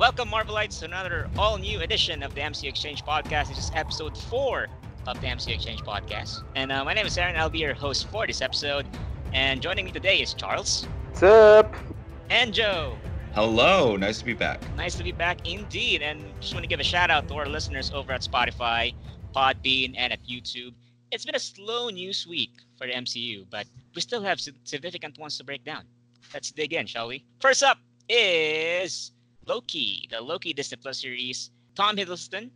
Welcome, Marvelites, to another all new edition of the MCU Exchange Podcast. This is episode four of the MCU Exchange Podcast. And uh, my name is Aaron. I'll be your host for this episode. And joining me today is Charles. What's up? And Joe. Hello, nice to be back. Nice to be back indeed. And just want to give a shout out to our listeners over at Spotify, Podbean, and at YouTube. It's been a slow news week for the MCU, but we still have significant ones to break down. Let's dig in, shall we? First up is Loki, the Loki Disney Plus series. Tom Hiddleston,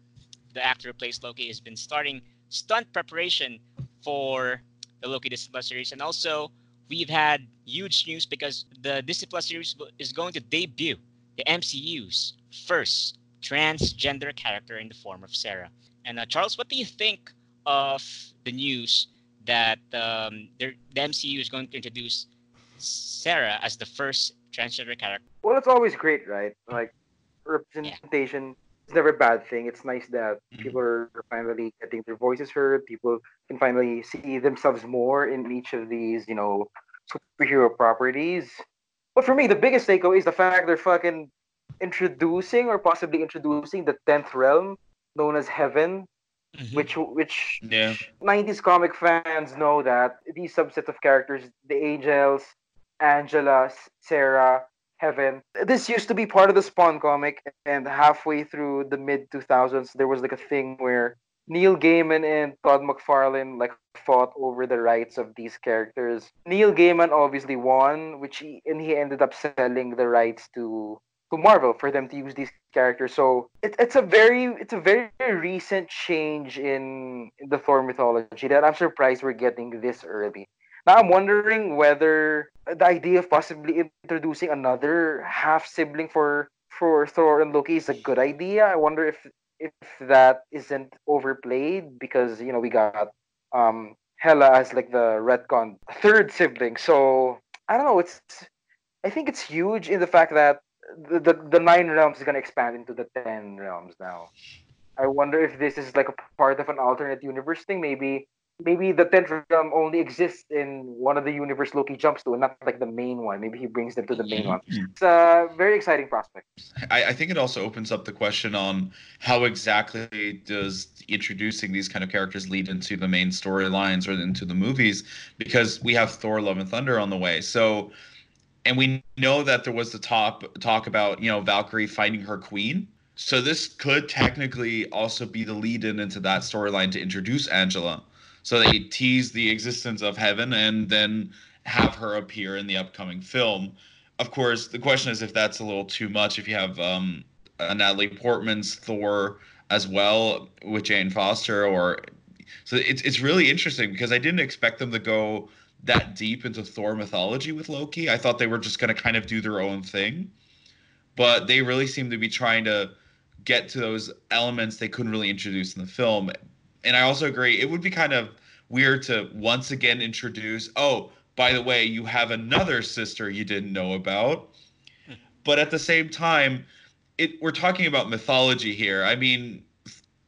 the actor who plays Loki, has been starting stunt preparation for the Loki Disney Plus series. And also, we've had huge news because the Disney Plus series is going to debut the MCU's first transgender character in the form of Sarah. And uh, Charles, what do you think of the news that um, the MCU is going to introduce Sarah as the first transgender character? Well, it's always great, right? Like representation yeah. is never a bad thing. It's nice that mm-hmm. people are finally getting their voices heard. People can finally see themselves more in each of these, you know, superhero properties. But for me, the biggest takeaway is the fact they're fucking introducing or possibly introducing the tenth realm known as heaven Mm-hmm. which which yeah. 90s comic fans know that these subset of characters the angels angela sarah heaven this used to be part of the spawn comic and halfway through the mid 2000s there was like a thing where neil gaiman and todd mcfarlane like fought over the rights of these characters neil gaiman obviously won which he, and he ended up selling the rights to to Marvel for them to use these characters. So it, it's a very it's a very recent change in, in the Thor mythology that I'm surprised we're getting this early. Now I'm wondering whether the idea of possibly introducing another half sibling for for Thor and Loki is a good idea. I wonder if if that isn't overplayed because you know we got um Hela as like the retcon third sibling. So I don't know. It's I think it's huge in the fact that the, the, the nine realms is gonna expand into the ten realms now. I wonder if this is like a part of an alternate universe thing. Maybe maybe the tenth realm only exists in one of the universe Loki jumps to, and not like the main one. Maybe he brings them to the main one. Mm-hmm. It's a very exciting prospect. I, I think it also opens up the question on how exactly does introducing these kind of characters lead into the main storylines or into the movies, because we have Thor: Love and Thunder on the way. So and we know that there was the top talk about you know Valkyrie finding her queen. So this could technically also be the lead in into that storyline to introduce Angela. So they tease the existence of Heaven and then have her appear in the upcoming film. Of course, the question is if that's a little too much. If you have um, Natalie Portman's Thor as well with Jane Foster, or so it's it's really interesting because I didn't expect them to go that deep into Thor mythology with Loki. I thought they were just going to kind of do their own thing, but they really seem to be trying to get to those elements they couldn't really introduce in the film. And I also agree it would be kind of weird to once again introduce, oh, by the way, you have another sister you didn't know about. But at the same time, it we're talking about mythology here. I mean,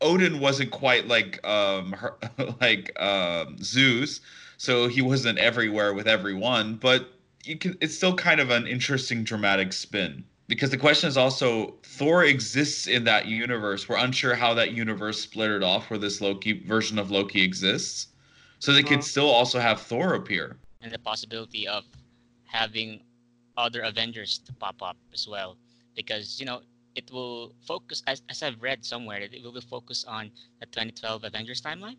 Odin wasn't quite like um her, like um, Zeus, so he wasn't everywhere with everyone, but you can it's still kind of an interesting dramatic spin because the question is also Thor exists in that universe. We're unsure how that universe split it off where this Loki version of Loki exists. So they could still also have Thor appear. And the possibility of having other Avengers to pop up as well. Because, you know, it will focus as, as I've read somewhere, it will focus on the 2012 Avengers timeline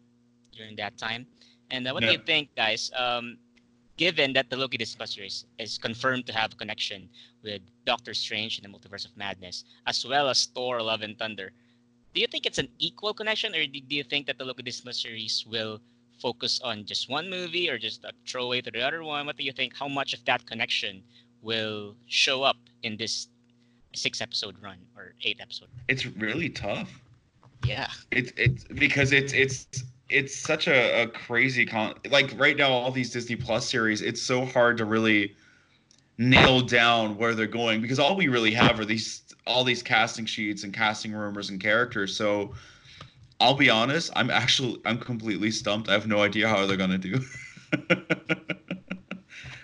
during that time. And uh, what yeah. do you think, guys? Um, given that the Loki Disney series is confirmed to have a connection with Doctor Strange in the Multiverse of Madness, as well as Thor: Love and Thunder, do you think it's an equal connection, or do you think that the Loki Disney series will focus on just one movie, or just a throwaway to the other one? What do you think? How much of that connection will show up in this six episode run or eight episode? Run? It's really tough. Yeah. It's it's because it's it's it's such a, a crazy con like right now all these disney plus series it's so hard to really nail down where they're going because all we really have are these all these casting sheets and casting rumors and characters. So i'll be honest i'm actually i'm completely stumped. I have no idea how they're going to do.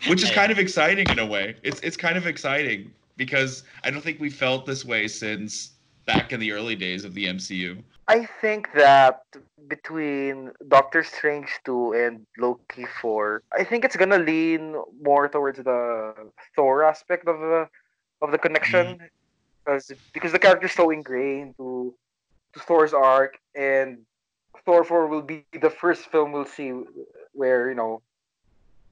Which is kind of exciting in a way. It's it's kind of exciting because I don't think we felt this way since back in the early days of the MCU. I think that between Doctor Strange 2 and Loki 4, I think it's gonna lean more towards the Thor aspect of the of the connection. Mm-hmm. Because because the character's so ingrained to to Thor's arc and Thor 4 will be the first film we'll see where, you know,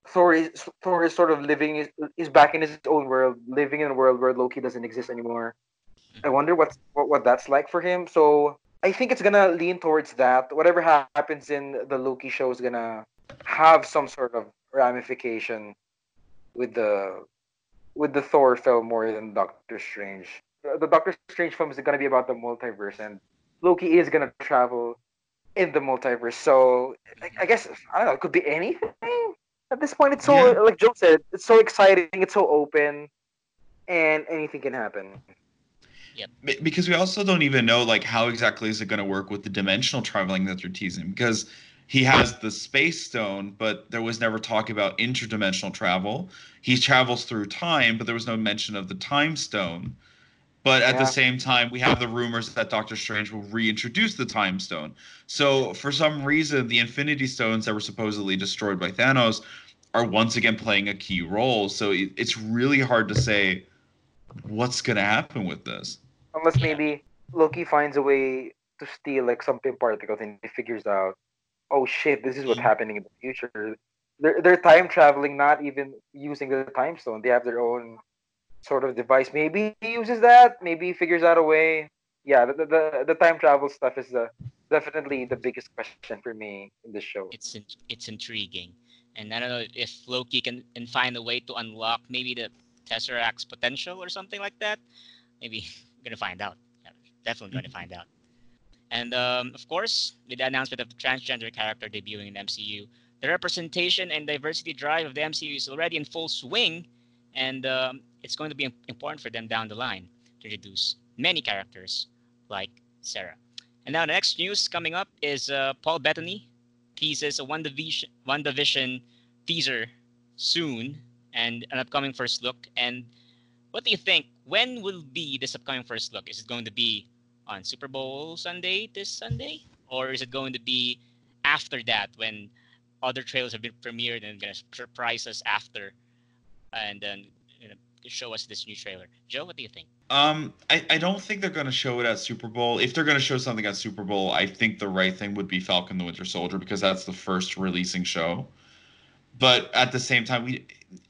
Thor is Thor is sort of living is, is back in his own world, living in a world where Loki doesn't exist anymore. I mm-hmm. wonder what's, what what that's like for him. So I think it's gonna lean towards that. Whatever ha- happens in the Loki show is gonna have some sort of ramification with the with the Thor film more than Doctor Strange. The, Doctor Strange film is gonna be about the multiverse, and Loki is gonna travel in the multiverse. So I, I guess I don't know. It could be anything at this point. It's so Yeah. like Joe said, it's so exciting. It's so open, and anything can happen. Be- because we also don't even know like how exactly is it going to work with the dimensional traveling that they're teasing because he has the space stone but there was never talk about interdimensional travel. He travels through time but there was no mention of the time stone. But at Yeah. the same time we have the rumors that doctor strange will reintroduce the time stone. So for some reason the infinity stones that were supposedly destroyed by thanos are once again playing a key role. So it's really hard to say what's going to happen with this Unless maybe Loki finds a way to steal like something Pym particles and he figures out, oh shit, this is what's happening in the future. They're they're time traveling, not even using the time stone. They have their own sort of device. Maybe he uses that. Maybe he figures out a way. Yeah, the the, the, the time travel stuff is the definitely the biggest question for me in the show. It's in, it's intriguing, and I don't know if Loki can, can find a way to unlock maybe the Tesseract's potential or something like that. Maybe we're gonna find out. Yeah, definitely going to find out. And um, of course, with the announcement of the transgender character debuting in the MCU, the representation and diversity drive of the MCU is already in full swing, and um, it's going to be important for them down the line to introduce many characters like Sarah. And now the next news coming up is uh, Paul Bettany teases a WandaVision One Division teaser soon and an upcoming first look. And what do you think? When will be this upcoming first look? Is it going to be on Super Bowl Sunday this Sunday, or is it going to be after that when other trailers have been premiered and going to surprise us after, and then you know, show us this new trailer? Joe, what do you think? Um, I, I don't think they're going to show it at Super Bowl. If they're going to show something at Super Bowl, I think the right thing would be Falcon the Winter Soldier because that's the first releasing show. But at the same time, we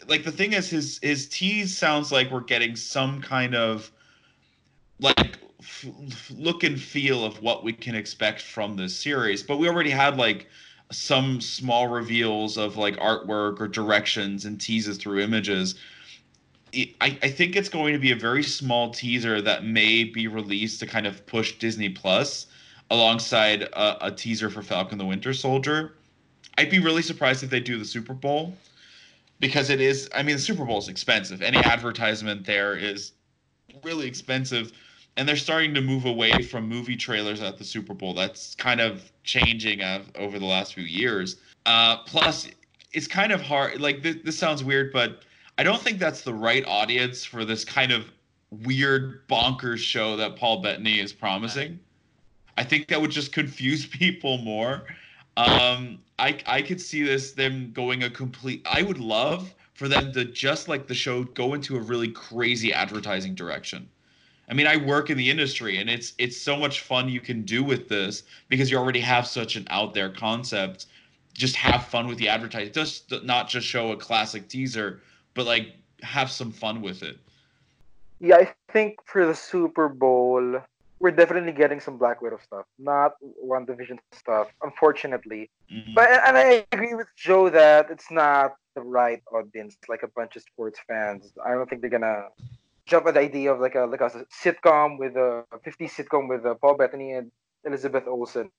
like the thing is his his tease sounds like we're getting some kind of like f- look and feel of what we can expect from this series. But we already had like some small reveals of like artwork or directions and teases through images. I, I think it's going to be a very small teaser that may be released to kind of push Disney Plus alongside a, a teaser for Falcon the Winter Soldier. I'd be really surprised if they do the Super Bowl because it is, I mean, the Super Bowl is expensive. Any advertisement there is really expensive. And they're starting to move away from movie trailers at the Super Bowl. That's kind of changing uh, over the last few years. Uh, plus, it's kind of hard. Like, this, this sounds weird, but I don't think that's the right audience for this kind of weird bonkers show that Paul Bettany is promising. I think that would just confuse people more. Um, I I could see this them going a complete. I would love for them to just like the show go into a really crazy advertising direction. I mean, I work in the industry, and it's it's so much fun you can do with this because you already have such an out there concept. Just have fun with the advertising. Just not just show a classic teaser, but like have some fun with it. Yeah, I think for the Super Bowl, we're definitely getting some Black Widow stuff, not WandaVision stuff, unfortunately. Mhm. But and I agree with Joe that it's not the right audience, like a bunch of sports fans. I don't think they're gonna jump at the idea of like a like a sitcom with a 50 sitcom with uh, Paul Bettany and Elizabeth Olsen.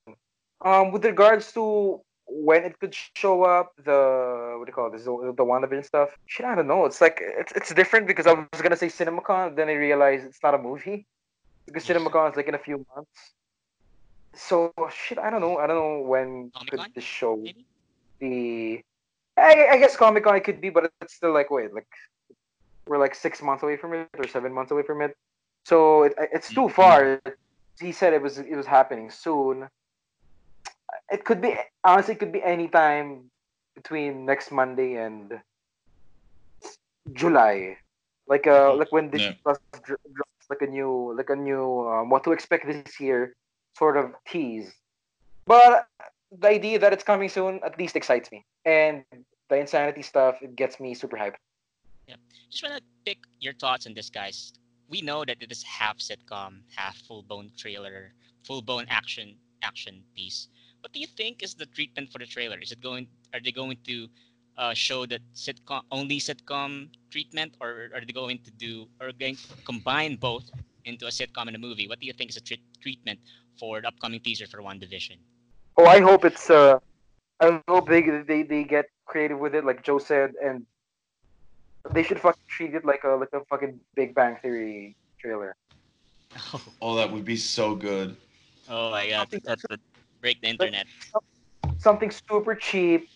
Um, with regards to when it could show up, the what do you call this? The, the WandaVision stuff. Shit, I don't know. It's like it's it's different because I was gonna say CinemaCon, then I realized it's not a movie because CinemaCon is like in a few months. So shit, I don't know. I don't know when could the show maybe? be. I, I guess Comic Con it could be, but it's still like wait, like we're like six months away from it or seven months away from it. So it, it's too Mhm. far. He said it was it was happening soon. It could be honestly, it could be any time between next Monday and July, like uh, like when Disney Yeah. Plus dr- drops like a new like a new um, what to expect this year sort of tease. But the idea that it's coming soon at least excites me, and the insanity stuff it gets me super hyped. Yeah, just want to pick your thoughts on this, guys. We know that it is half sitcom, half full-blown trailer, full-blown action action piece. What do you think is the treatment for the trailer? Is it going? Are they going to uh, show that sitcom only sitcom treatment, or are they going to do or going to combine both into a sitcom and a movie? What do you think is a tre- treatment for the upcoming teaser for WandaVision? Oh, I hope it's uh, I hope they they they get creative with it, like Joe said, and they should fucking treat it like a like a fucking Big Bang Theory trailer. Oh, that would be so good. Oh my god, that would break the internet. Something super cheap,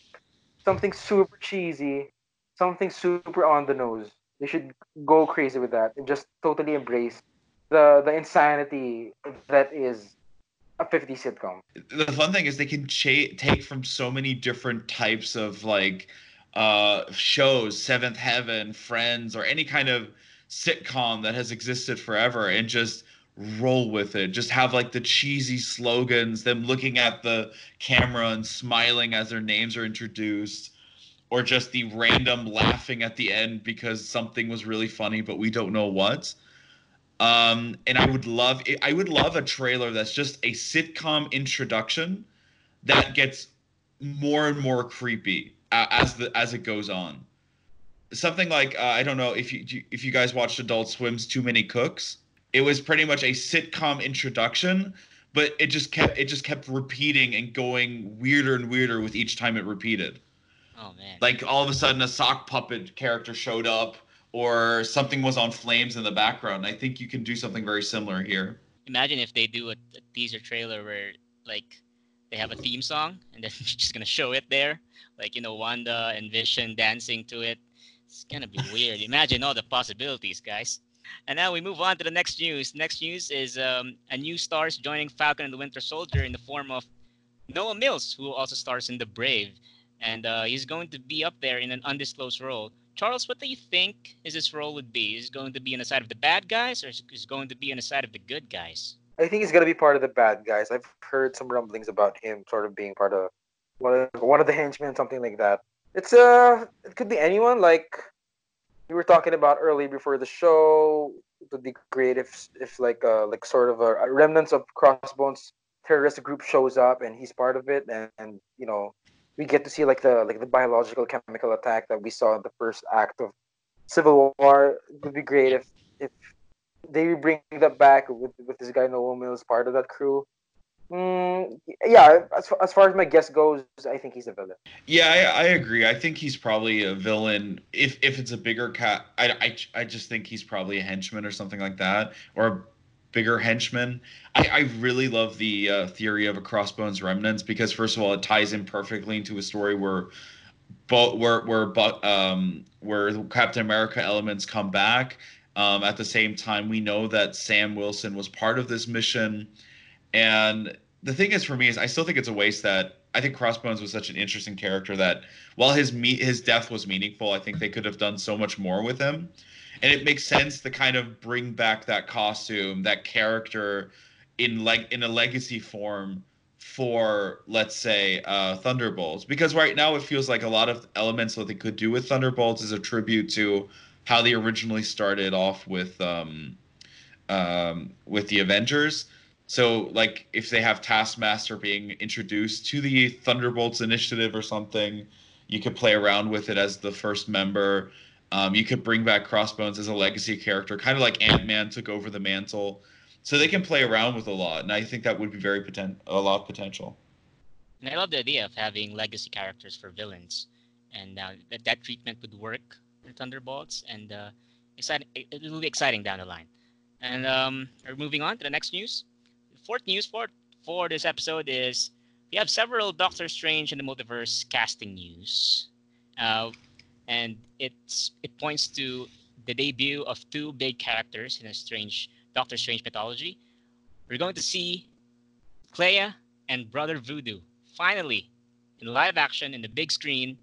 something super cheesy, something super on the nose. They should go crazy with that and just totally embrace the the insanity that is a 50 sitcom. the fun thing is they can cha- take from so many different types of like uh shows seventh heaven friends or any kind of sitcom that has existed forever and just roll with it. Just have like the cheesy slogans them looking at the camera and smiling as their names are introduced or just the random laughing at the end because something was really funny but we don't know what. Um and i would love i would love a trailer that's just a sitcom introduction that gets more and more creepy as the as it goes on. Something like uh, i don't know if you if you guys watched adult swim's too many cooks it was pretty much a sitcom introduction but it just kept it just kept repeating and going weirder and weirder with each time it repeated. Oh man. like all of a sudden a sock puppet character showed up or something was on flames in the background. I think you can do something very similar here. Imagine if they do a, a teaser trailer where like they have a theme song and then just gonna show it there like you know wanda and vision dancing to it. It's gonna be weird. Imagine all the possibilities guys and now we move on to the next news next news is um, a new stars joining falcon and the winter soldier in the form of noah mills who also stars in the brave and uh, he's going to be up there in an undisclosed role charles what do you think is his role would be is going to be on the side of the bad guys or is he going to be on the side of the good guys I think he's gonna be part of the bad guys. I've heard some rumblings about him sort of being part of one of, one of the henchmen, something like that. It's uh, it could be anyone. Like we were talking about early before the show. It would be great if if like uh like sort of a, a remnants of Crossbones terrorist group shows up and he's part of it, and, and you know we get to see like the like the biological chemical attack that we saw in the first act of Civil War. It would be great if if they bring that back with with this guy Noah Mills part of that crew. Mm, yeah, as far, as far as my guess goes, I think he's a villain. Yeah, I, I agree. I think he's probably a villain. If if it's a bigger cat, I, I, I just think he's probably a henchman or something like that, or a bigger henchman. I, I really love the uh, theory of a Crossbones remnants because first of all, it ties in perfectly into a story where, both where where but um where Captain America elements come back. Um, at the same time, we know that Sam Wilson was part of this mission. And the thing is, for me, is I still think it's a waste that I think Crossbones was such an interesting character that while his me- his death was meaningful, I think they could have done so much more with him. And it makes sense to kind of bring back that costume, that character, in like in a legacy form for let's say uh, Thunderbolts, because right now it feels like a lot of elements that they could do with Thunderbolts is a tribute to how they originally started off with um, um, with the Avengers. So, like, if they have Taskmaster being introduced to the Thunderbolts initiative or something, you could play around with it as the first member. Um, you could bring back Crossbones as a legacy character, kind of like Ant Man took over the mantle. So they can play around with a lot, and I think that would be very potent, a lot of potential. And I love the idea of having legacy characters for villains, and uh, that that treatment would work for Thunderbolts, and uh, exciting. It, it will be exciting down the line. And um, we're moving on to the next news. Fourth news for for this episode is we have several Doctor Strange in the Multiverse casting news, uh, and it's it points to the debut of two big characters in a strange Doctor Strange mythology. We're going to see Clea and Brother Voodoo finally in live action in the big screen.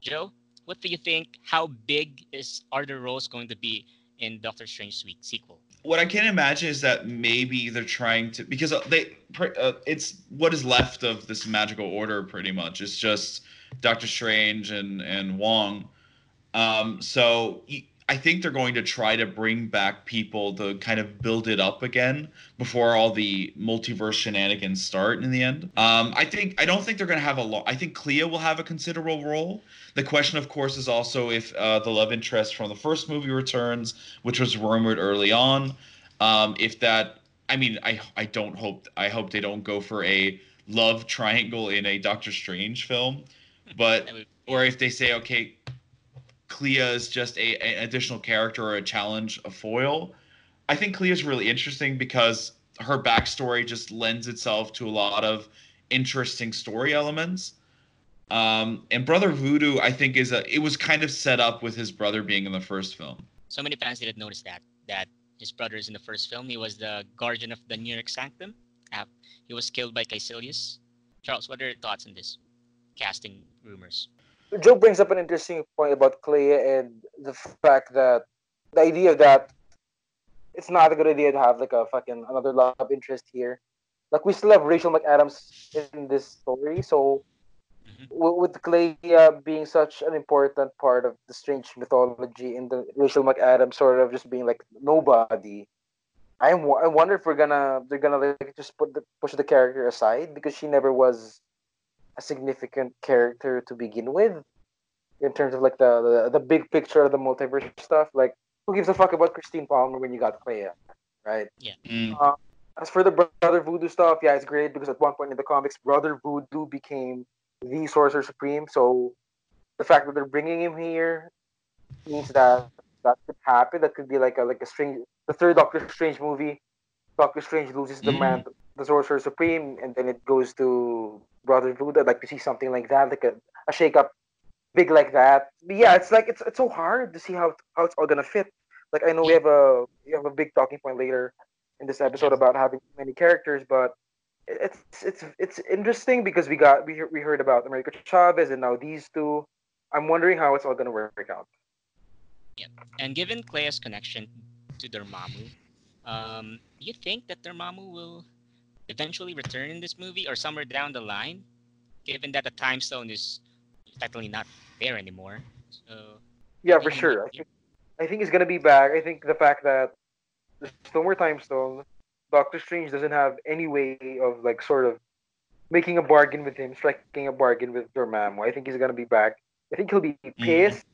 Joe, what do you think? How big is are the roles going to be in Doctor Strange Suite sequel? What I can imagine is that maybe they're trying to because they uh, it's what is left of this magical order pretty much. It's just Doctor Strange and and Wong. Um, so I think they're going to try to bring back people to kind of build it up again before all the multiverse shenanigans start in the end. Um, I think I don't think they're going to have a lot. I think Clea will have a considerable role. The question, of course, is also if uh, the love interest from the first movie returns, which was rumored early on. Um, if that, I mean, I I don't hope I hope they don't go for a love triangle in a Doctor Strange film, but or if they say okay Clea is just a, an additional character or a challenge, a foil. I think Clea is really interesting because her backstory just lends itself to a lot of interesting story elements. Um, and Brother Voodoo, I think, is a it was kind of set up with his brother being in the first film. So many fans didn't notice that that his brother is in the first film. He was the guardian of the New York Sanctum. Uh, he was killed by Caecilius. Charles, what are your thoughts on this casting rumors? Joe brings up an interesting point about Clea and the fact that the idea that it's not a good idea to have like a fucking another love interest here. Like we still have Rachel McAdams in this story, so mm-hmm. with Clea being such an important part of the strange mythology, and the Rachel McAdams sort of just being like nobody. I I wonder if we're gonna they're gonna like just put the, push the character aside because she never was a significant character to begin with in terms of like the, the, the big picture of the multiverse stuff. Like, who gives a fuck about Christine Palmer when you got Clea, right? Yeah. Mm. Uh, as for the Brother Voodoo stuff, yeah, it's great because at one point in the comics, Brother Voodoo became the Sorcerer Supreme. So the fact that they're bringing him here means that that could happen. That could be like a like a strange, the third Doctor Strange movie. Doctor Strange loses the mm. man, the Sorcerer Supreme, and then it goes to Brother Voodoo. I'd like to see something like that, like a, a shake up big like that. But yeah, it's like it's it's so hard to see how how it's all gonna fit. Like I know we have a we have a big talking point later in this episode about having many characters, but it's it's it's interesting because we got we we heard about America Chavez and now these two. I'm wondering how it's all gonna work out. Yeah, and given Clea's connection to Dormammu, um, you think that Dormammu will eventually return in this movie or somewhere down the line? Given that the time stone is technically not there anymore. So yeah, for sure. I think, I think he's gonna be back. I think the fact that there's no more time stone, Doctor Strange doesn't have any way of like sort of making a bargain with him, striking a bargain with Dormammu. I think he's gonna be back. I think he'll be mm-hmm. pissed.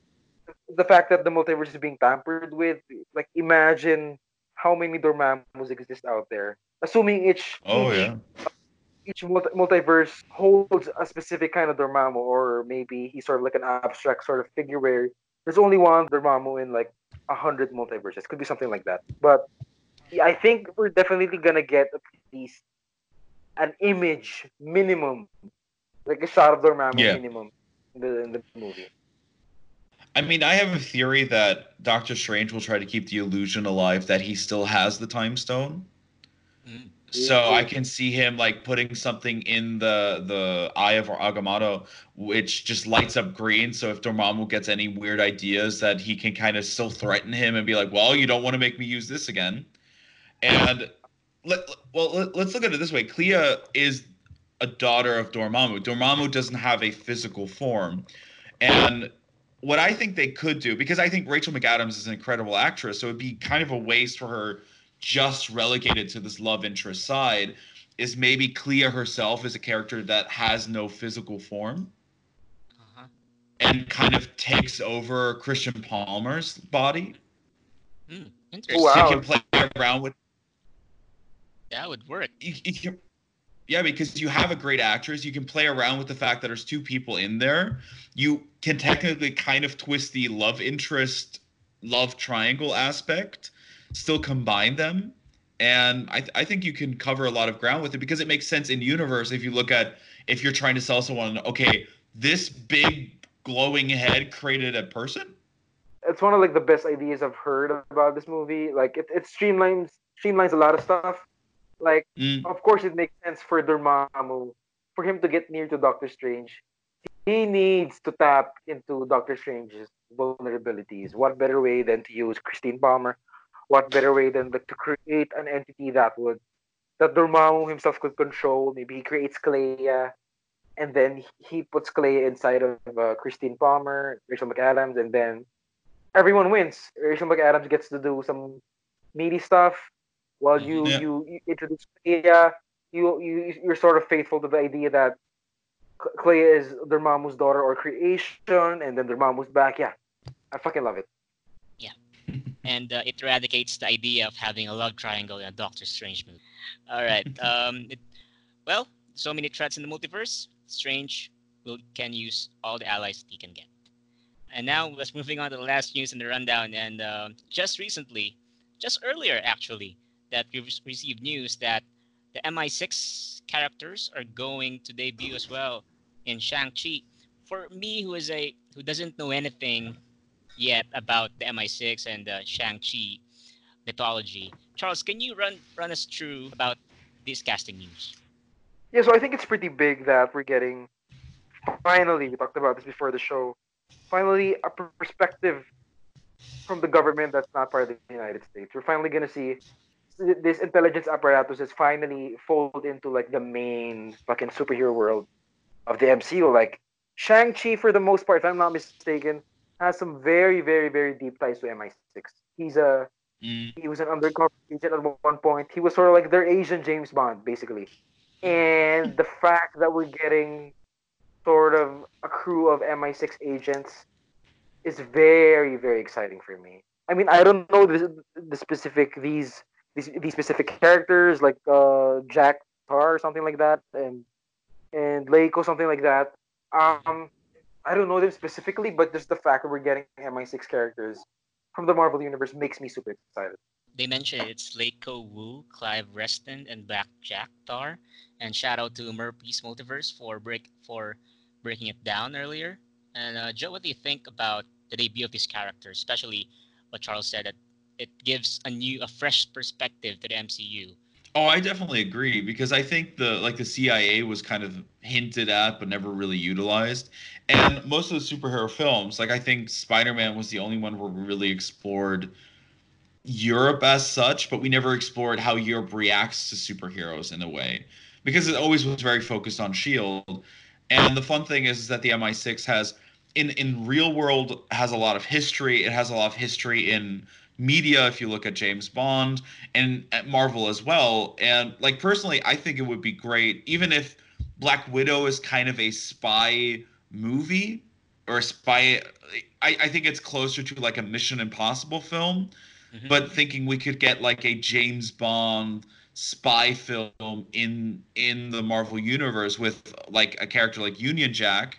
Mm-hmm. The fact that the multiverse is being tampered with, like imagine how many Dormammus exist out there. Assuming each oh each, yeah each multiverse holds a specific kind of Dormammu, or maybe he's sort of like an abstract sort of figure where there's only one Dormammu in like a hundred multiverses. Could be something like that. But I think we're definitely gonna get at least an image minimum, like a shot of Dormammu yeah. minimum in the in the movie. I mean, I have a theory that Doctor Strange will try to keep the illusion alive that he still has the time stone. Mm. So I can see him like putting something in the the eye of Agamotto, which just lights up green. So if Dormammu gets any weird ideas, that he can kind of still threaten him and be like, "Well, you don't want to make me use this again." And let well let, us look at it this way: Clea is a daughter of Dormammu. Dormammu doesn't have a physical form, and what I think they could do, because I think Rachel McAdams is an incredible actress, so it'd be kind of a waste for her just relegated to this love interest side is maybe Clea herself is a character that has no physical form uh-huh. and kind of takes over Christine Palmer's body. Mm, interesting. Wow. You can play around with. That would work. You, you can, yeah, because you have a great actress. You can play around with the fact that there's two people in there. You can technically kind of twist the love interest, love triangle aspect still combine them and I, th- I think you can cover a lot of ground with it because it makes sense in universe if you look at if you're trying to sell someone okay this big glowing head created a person it's one of like the best ideas I've heard about this movie. Like it, it streamlines streamlines a lot of stuff. Like Mm. of course it makes sense for Dormammu for him to get near to Doctor Strange. He needs to tap into Doctor Strange's vulnerabilities. What better way than to use Christine Palmer? What better way than to create an entity that would that Dormammu himself could control? Maybe he creates Clea, and then he puts Clea inside of uh, Christine Palmer, Rachel McAdams, and then everyone wins. Rachel McAdams gets to do some meaty stuff, while you Yeah. you, you introduce Clea. You you you're sort of faithful to the idea that Cl- Clea is Dormammu's daughter or creation, and then Dormammu's back. Yeah, I fucking love it. Yeah, and uh, it eradicates the idea of having a love triangle in a Doctor Strange movie. All right. Um, it, well, so many threats in the multiverse. Strange will can use all the allies he can get. And now let's moving on to the last news in the rundown. And uh, just recently, just earlier actually, that we have received news that the MI6 characters are going to debut as well in Shang-Chi. For me, who is a who doesn't know anything yet about the MI6 and the Shang-Chi mythology. Charles, can you run run us through about this casting news? Yeah, so I think it's pretty big that we're getting finally. We talked about this before the show. Finally, a perspective from the government that's not part of the United States. We're finally gonna see th- this intelligence apparatus is finally fold into like the main fucking superhero world of the MCU. Like Shang Chi, for the most part, if I'm not mistaken, has some very, very, very deep ties to MI6. He's a Mm. he was an undercover agent at one point. He was sort of like their Asian James Bond, basically. And the fact that we're getting sort of a crew of MI6 agents is very, very exciting for me. I mean, I don't know the, the specific these these these specific characters like uh, Jack Tar or something like that, and and Leiko something like that. Um, I don't know them specifically, but just the fact that we're getting MI6 characters from the Marvel universe makes me super excited. They mentioned it's Leiko Wu, Clive Reston, and Black Jack Tar. And shout out to Murphy's Multiverse for break for breaking it down earlier. And uh, Joe, what do you think about the debut of these characters, especially what Charles said that it gives a new, a fresh perspective to the MCU. Oh, I definitely agree because I think the like the CIA was kind of hinted at but never really utilized. And most of the superhero films, like I think Spider-Man was the only one where we really explored Europe as such, but we never explored how Europe reacts to superheroes in a way because it always was very focused on Shield. And the fun thing is, is that the MI6 has in in real world has a lot of history. It has a lot of history in media if you look at James Bond and at Marvel as well. And like personally, I think it would be great even if Black Widow is kind of a spy movie or spy I, I think it's closer to like a Mission Impossible film. Mhm. But thinking we could get like a James Bond spy film in in the Marvel universe with like a character like Union Jack,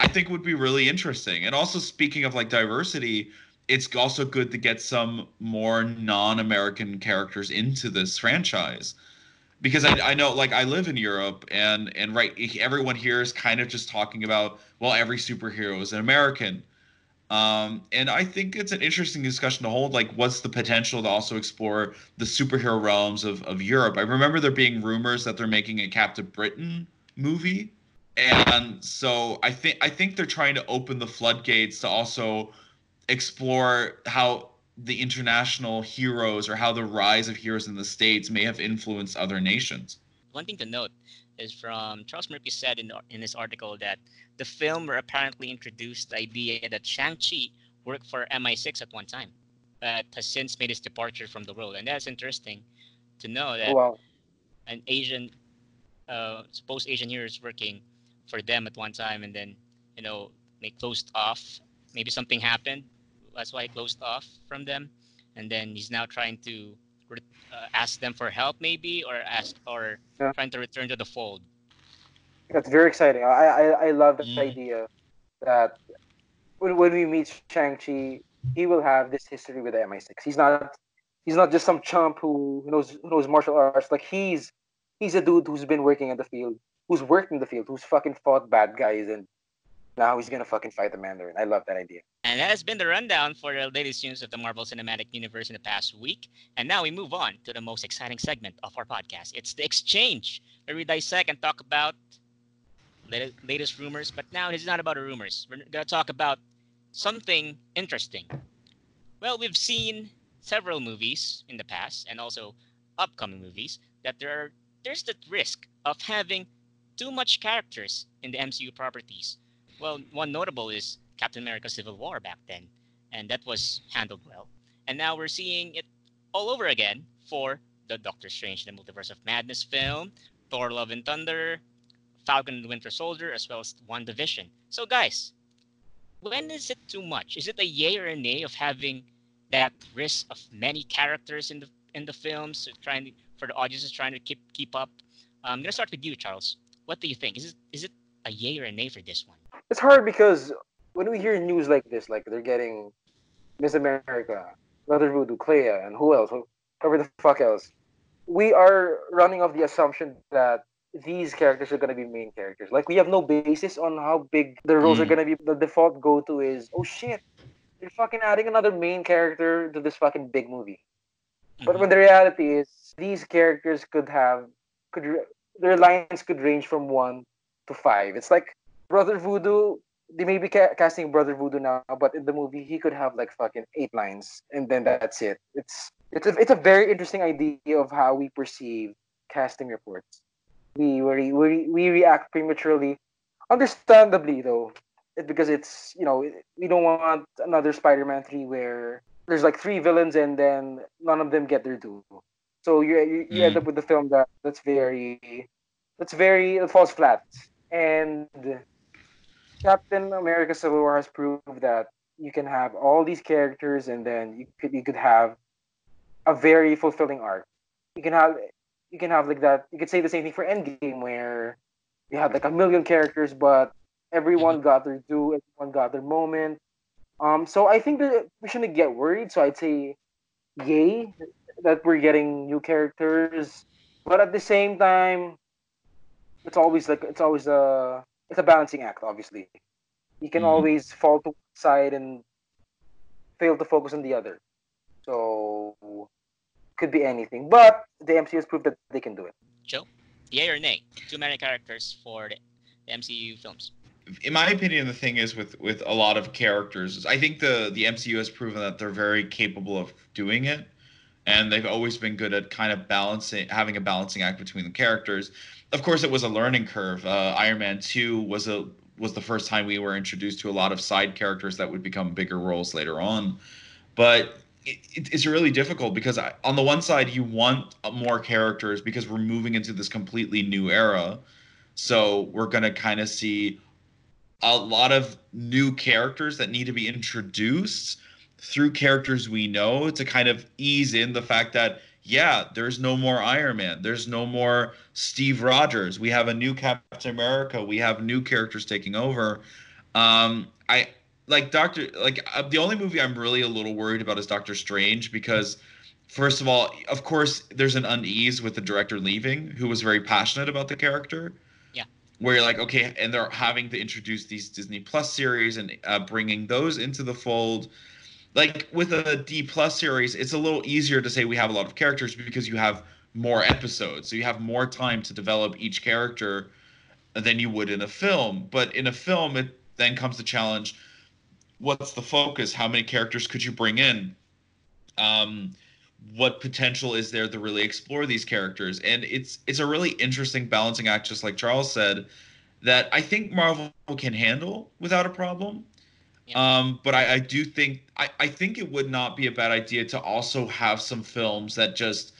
I think would be really interesting. And also speaking of like diversity, it's also good to get some more non-American characters into this franchise. Because I, I know like I live in Europe and and right everyone here is kind of just talking about well every superhero is an American. Um, and I think it's an interesting discussion to hold. Like, what's the potential to also explore the superhero realms of, of Europe? I remember there being rumors that they're making a Captain Britain movie, and so I think I think they're trying to open the floodgates to also explore how the international heroes or how the rise of heroes in the states may have influenced other nations. One thing to note is from Charles Murphy said in, in his article that the film were apparently introduced the idea that Shang-Chi worked for MI6 at one time, but has since made his departure from the world. And that's interesting to know that Oh, wow. an Asian, uh, supposed Asian hero is working for them at one time, and then you know they closed off. Maybe something happened. That's why he closed off from them, and then he's now trying to uh, ask them for help, maybe, or ask or Yeah. trying to return to the fold. That's very exciting. I I, I love the Mm. idea that when, when we meet Shang Chi, he will have this history with the MI6. He's not he's not just some chump who who knows who knows martial arts. Like he's he's a dude who's been working in the field, who's worked in the field, who's fucking fought bad guys and now he's gonna fucking fight the Mandarin. I love that idea. And that has been the rundown for the latest news of the Marvel Cinematic Universe in the past week. And now we move on to the most exciting segment of our podcast. It's the exchange, where we dissect and talk about lat- latest rumors. But now it's not about the rumors. We're gonna talk about something interesting. Well, we've seen several movies in the past, and also upcoming movies, that there are there's the risk of having too much characters in the MCU properties. Well, one notable is Captain America Civil War back then, and that was handled well. And now we're seeing it all over again for the Doctor Strange the Multiverse of Madness film, Thor Love and Thunder, Falcon and the Winter Soldier, as well as WandaVision. So guys, when is it too much? Is it a yay or a nay of having that risk of many characters in the in the films trying to, for the audiences trying to keep keep up? I'm gonna start with you, Charles. What do you think? Is it is it a yay or a nay for this one? It's hard because when we hear news like this, like they're getting Miss America, Mother Voodoo, Clea, and who else? Whoever the fuck else. We are running off the assumption that these characters are gonna be main characters. Like we have no basis on how big the roles are Mm. gonna be. The default go to is, oh shit, they're fucking adding another main character to this fucking big movie. But Mhm. when the reality is, these characters could have, could their lines could range from one to five. It's like Brother Voodoo. They may be ca- casting Brother Voodoo now, but in the movie he could have like fucking eight lines, and then that's it. It's it's a, it's a very interesting idea of how we perceive casting reports. We we we, we react prematurely, understandably though, it, because it's you know we don't want another Spider-Man three where there's like three villains and then none of them get their due. So you you, you end Mm. up with a film that that's very that's very it falls flat. And Captain America Civil War has proved that you can have all these characters and then you could you could have a very fulfilling arc. You can have you can have like that you could say the same thing for Endgame where you had like a million characters but everyone got their due, everyone got their moment. Um, so I think that we shouldn't get worried. So I'd say, yay, that we're getting new characters. But at the same time, it's always like it's always a it's a balancing act. Obviously, you can Mhm. always fall to one side and fail to focus on the other. So could be anything. But the MCU has proved that they can do it. Joe, yay or nay? Too many characters for the, the MCU films. in my opinion, the thing is with with a lot of characters, I think the the MCU has proven that they're very capable of doing it, and they've always been good at kind of balancing, having a balancing act between the characters. Of course, it was a learning curve. Uh, Iron Man Two was a was the first time we were introduced to a lot of side characters that would become bigger roles later on, but. It, it- it's really difficult because I, on the one side you want more characters because we're moving into this completely new era, so we're gonna kind of see a lot of new characters that need to be introduced through characters we know to kind of ease in the fact that yeah, there's no more Iron Man, there's no more Steve Rogers. We have a new Captain America. We have new characters taking over. Um, I like Doctor like uh, the only movie I'm really a little worried about is Doctor Strange because first of all, of course, there's an unease with the director leaving, who was very passionate about the character Yeah. where you're like, okay, and they're having to introduce these Disney Plus series and uh, bringing those into the fold. Like with a D Plus series, it's a little easier to say we have a lot of characters because you have more episodes, so you have more time to develop each character than you would in a film. But in a film, it then comes the challenge: what's the focus? How many characters could you bring in? Um, what potential is there to really explore these characters and it's it's a really interesting balancing act just like charles said that i think marvel can handle without a problem Yeah. um but i i do think i i think it would not be a bad idea to also have some films that just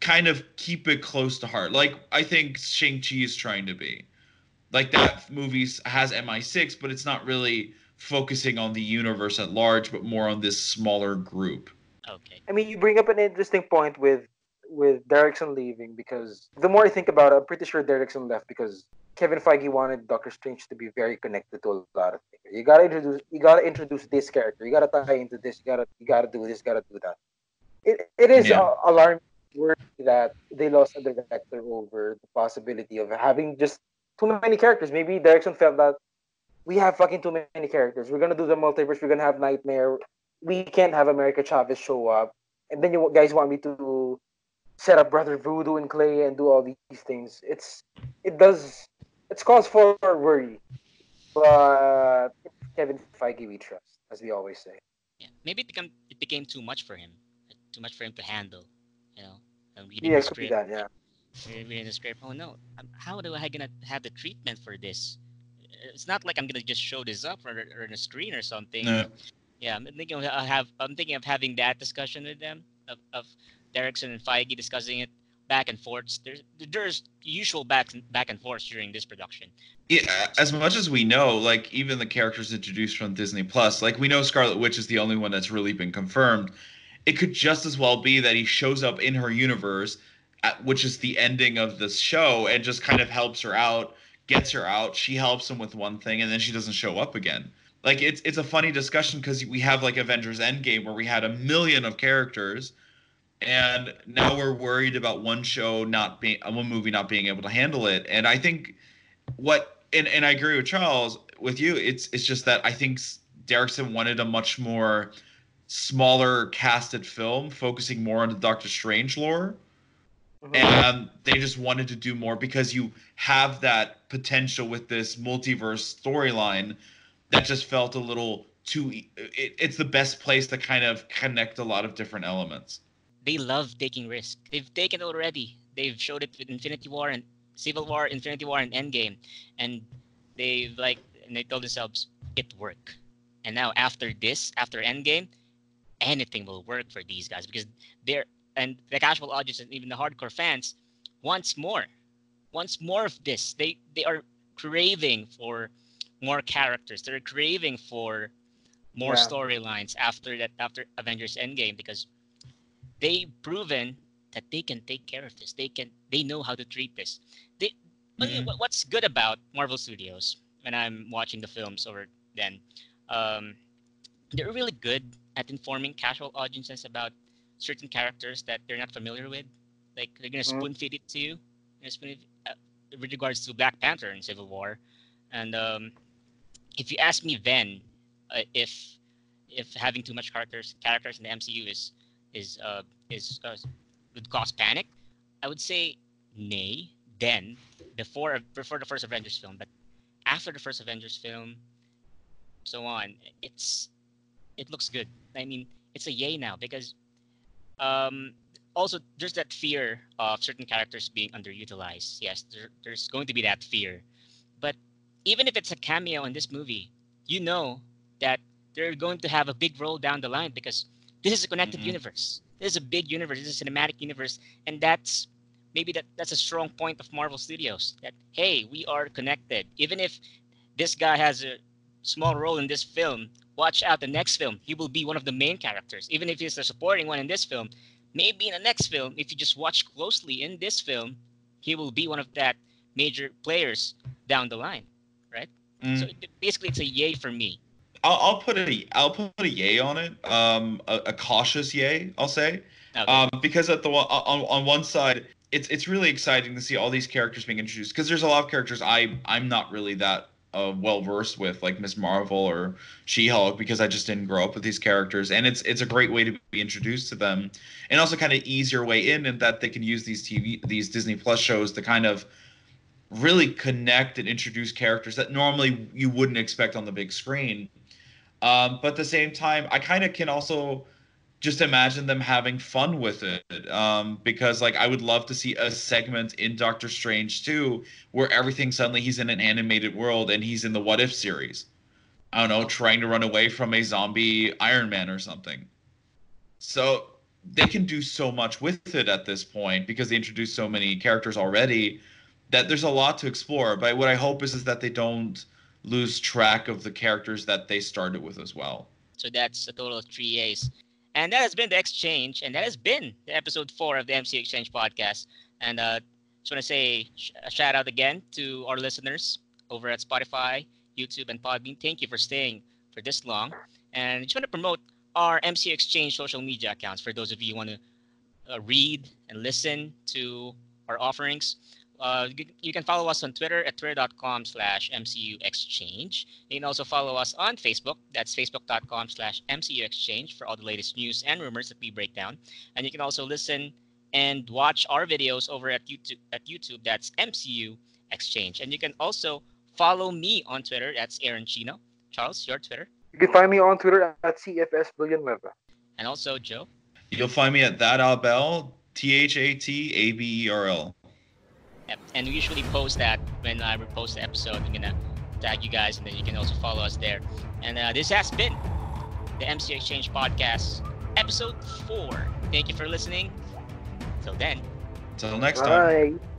kind of keep it close to heart like i think shang-chi is trying to be like that movie has mi6 but it's not really focusing on the universe at large but more on this smaller group Okay. I mean, you bring up an interesting point with with Derrickson leaving because the more I think about it, I'm pretty sure Derrickson left because Kevin Feige wanted Doctor Strange to be very connected to a lot of things. You gotta introduce, you gotta introduce this character. You gotta tie into this. You gotta, you gotta do this. You gotta do that. It, it is Yeah. a- alarming that they lost a director over the possibility of having just too many characters. Maybe Derrickson felt that we have fucking too many characters. We're gonna do the multiverse. We're gonna have Nightmare. We can't have America Chavez show up, and then you guys want me to set up Brother Voodoo and Clea and do all these things. It's it does it's cause for worry, but Kevin Feige we trust, as we always say. Yeah, maybe it become it became too much for him, too much for him to handle. You know, and reading Yeah, the it could be script, that. Yeah. reading the script. Oh no, um, how do I gonna have the treatment for this? It's not like I'm gonna just show this up or, or on a screen or something. No. Yeah, I'm thinking of, I have I'm thinking of having that discussion with them of, of Derrickson and Feige discussing it back and forth. There's there's usual back and back and forth during this production. Yeah, as much as we know, like even the characters introduced from Disney Plus, like we know Scarlet Witch is the only one that's really been confirmed. It could just as well be that he shows up in her universe, at, which is the ending of this show, and just kind of helps her out, gets her out. She helps him with one thing, and then she doesn't show up again. Like it's it's a funny discussion because we have like Avengers Endgame where we had a million of characters, and now we're worried about one show not being one movie not being able to handle it. And I think what and, and I agree with Charles with you. It's it's just that I think Derrickson wanted a much more smaller casted film, focusing more on the Doctor Strange lore, Mhm. and they just wanted to do more because you have that potential with this multiverse storyline that just felt a little too. It, it's the best place to kind of connect a lot of different elements. They love taking risk. They've taken it already. They've showed it with Infinity War and Civil War, Infinity War, and Endgame, and they've like and they told themselves it worked. And now after this, after Endgame, anything will work for these guys because they're and the casual audience and even the hardcore fans wants more, wants more of this. They they are craving for more characters. They're craving for more Yeah. storylines after that after Avengers Endgame because they've proven that they can take care of this. They can they know how to treat this. They but Mhm. what- what's good about Marvel Studios when I'm watching the films over then, um, they're really good at informing casual audiences about certain characters that they're not familiar with. Like they're gonna Mhm. spoon feed it to you. They're spoon it- uh, with regards to Black Panther and Civil War, and um, if you ask me then, uh, if if having too much characters characters in the MCU is is uh, is uh, would cause panic, I would say nay. Then before before the first Avengers film, but after the first Avengers film, so on, it's it looks good. I mean, it's a yay now because um also there's that fear of certain characters being underutilized. Yes, there, there's going to be that fear, but even if it's a cameo in this movie, you know that they're going to have a big role down the line because this is a connected Mhm. universe. This is a big universe. This is a cinematic universe, and that's maybe that that's a strong point of Marvel Studios. That hey, we are connected. Even if this guy has a small role in this film, watch out the next film. He will be one of the main characters. Even if he's a supporting one in this film, maybe in the next film, if you just watch closely in this film, he will be one of that major players down the line. Mm. So it- basically, it's a yay for me. I'll, I'll put a I'll put a yay on it. Um, a, a cautious yay, I'll say. Okay. Um, because at the on on one side, it's it's really exciting to see all these characters being introduced. Because there's a lot of characters I I'm not really that uh, well versed with, like Miss Marvel or She Hulk, because I just didn't grow up with these characters, and it's it's a great way to be introduced to them, and also kind of ease your way in, and that they can use these TV these Disney Plus shows to kind of really connect and introduce characters that normally you wouldn't expect on the big screen. Um, but at the same time, I kind of can also just imagine them having fun with it um, because like I would love to see a segment in Doctor Strange 2 where everything suddenly he's in an animated world and he's in the What If series. I don't know, trying to run away from a zombie Iron Man or something. So they can do so much with it at this point because they introduced so many characters already that there's a lot to explore. But what I hope is is that they don't lose track of the characters that they started with as well. So that's a total of three A's. And that has been the exchange, and that has been the episode four of the MC Exchange podcast. And uh, just want to say sh- a shout out again to our listeners over at Spotify, YouTube, and Podbean. Thank you for staying for this long. And just want to promote our MC Exchange social media accounts for those of you who want to uh, read and listen to our offerings. Uh, you, you can follow us on Twitter at twitter.com slash MCU Exchange. You can also follow us on Facebook. That's facebook.com slash MCU Exchange for all the latest news and rumors that we break down. And you can also listen and watch our videos over at YouTube. At YouTube, that's MCU Exchange. And you can also follow me on Twitter. That's Aaron Chino. Charles, your Twitter. You can find me on Twitter at CFS Villanueva. And also Joe. You'll find me at that Abel, T H A T A B E R L. Yep. And we usually post that when I repost the episode. I'm gonna tag you guys, and then you can also follow us there. And uh, this has been the MC Exchange Podcast, episode four. Thank you for listening. Till then. Till next time. Bye.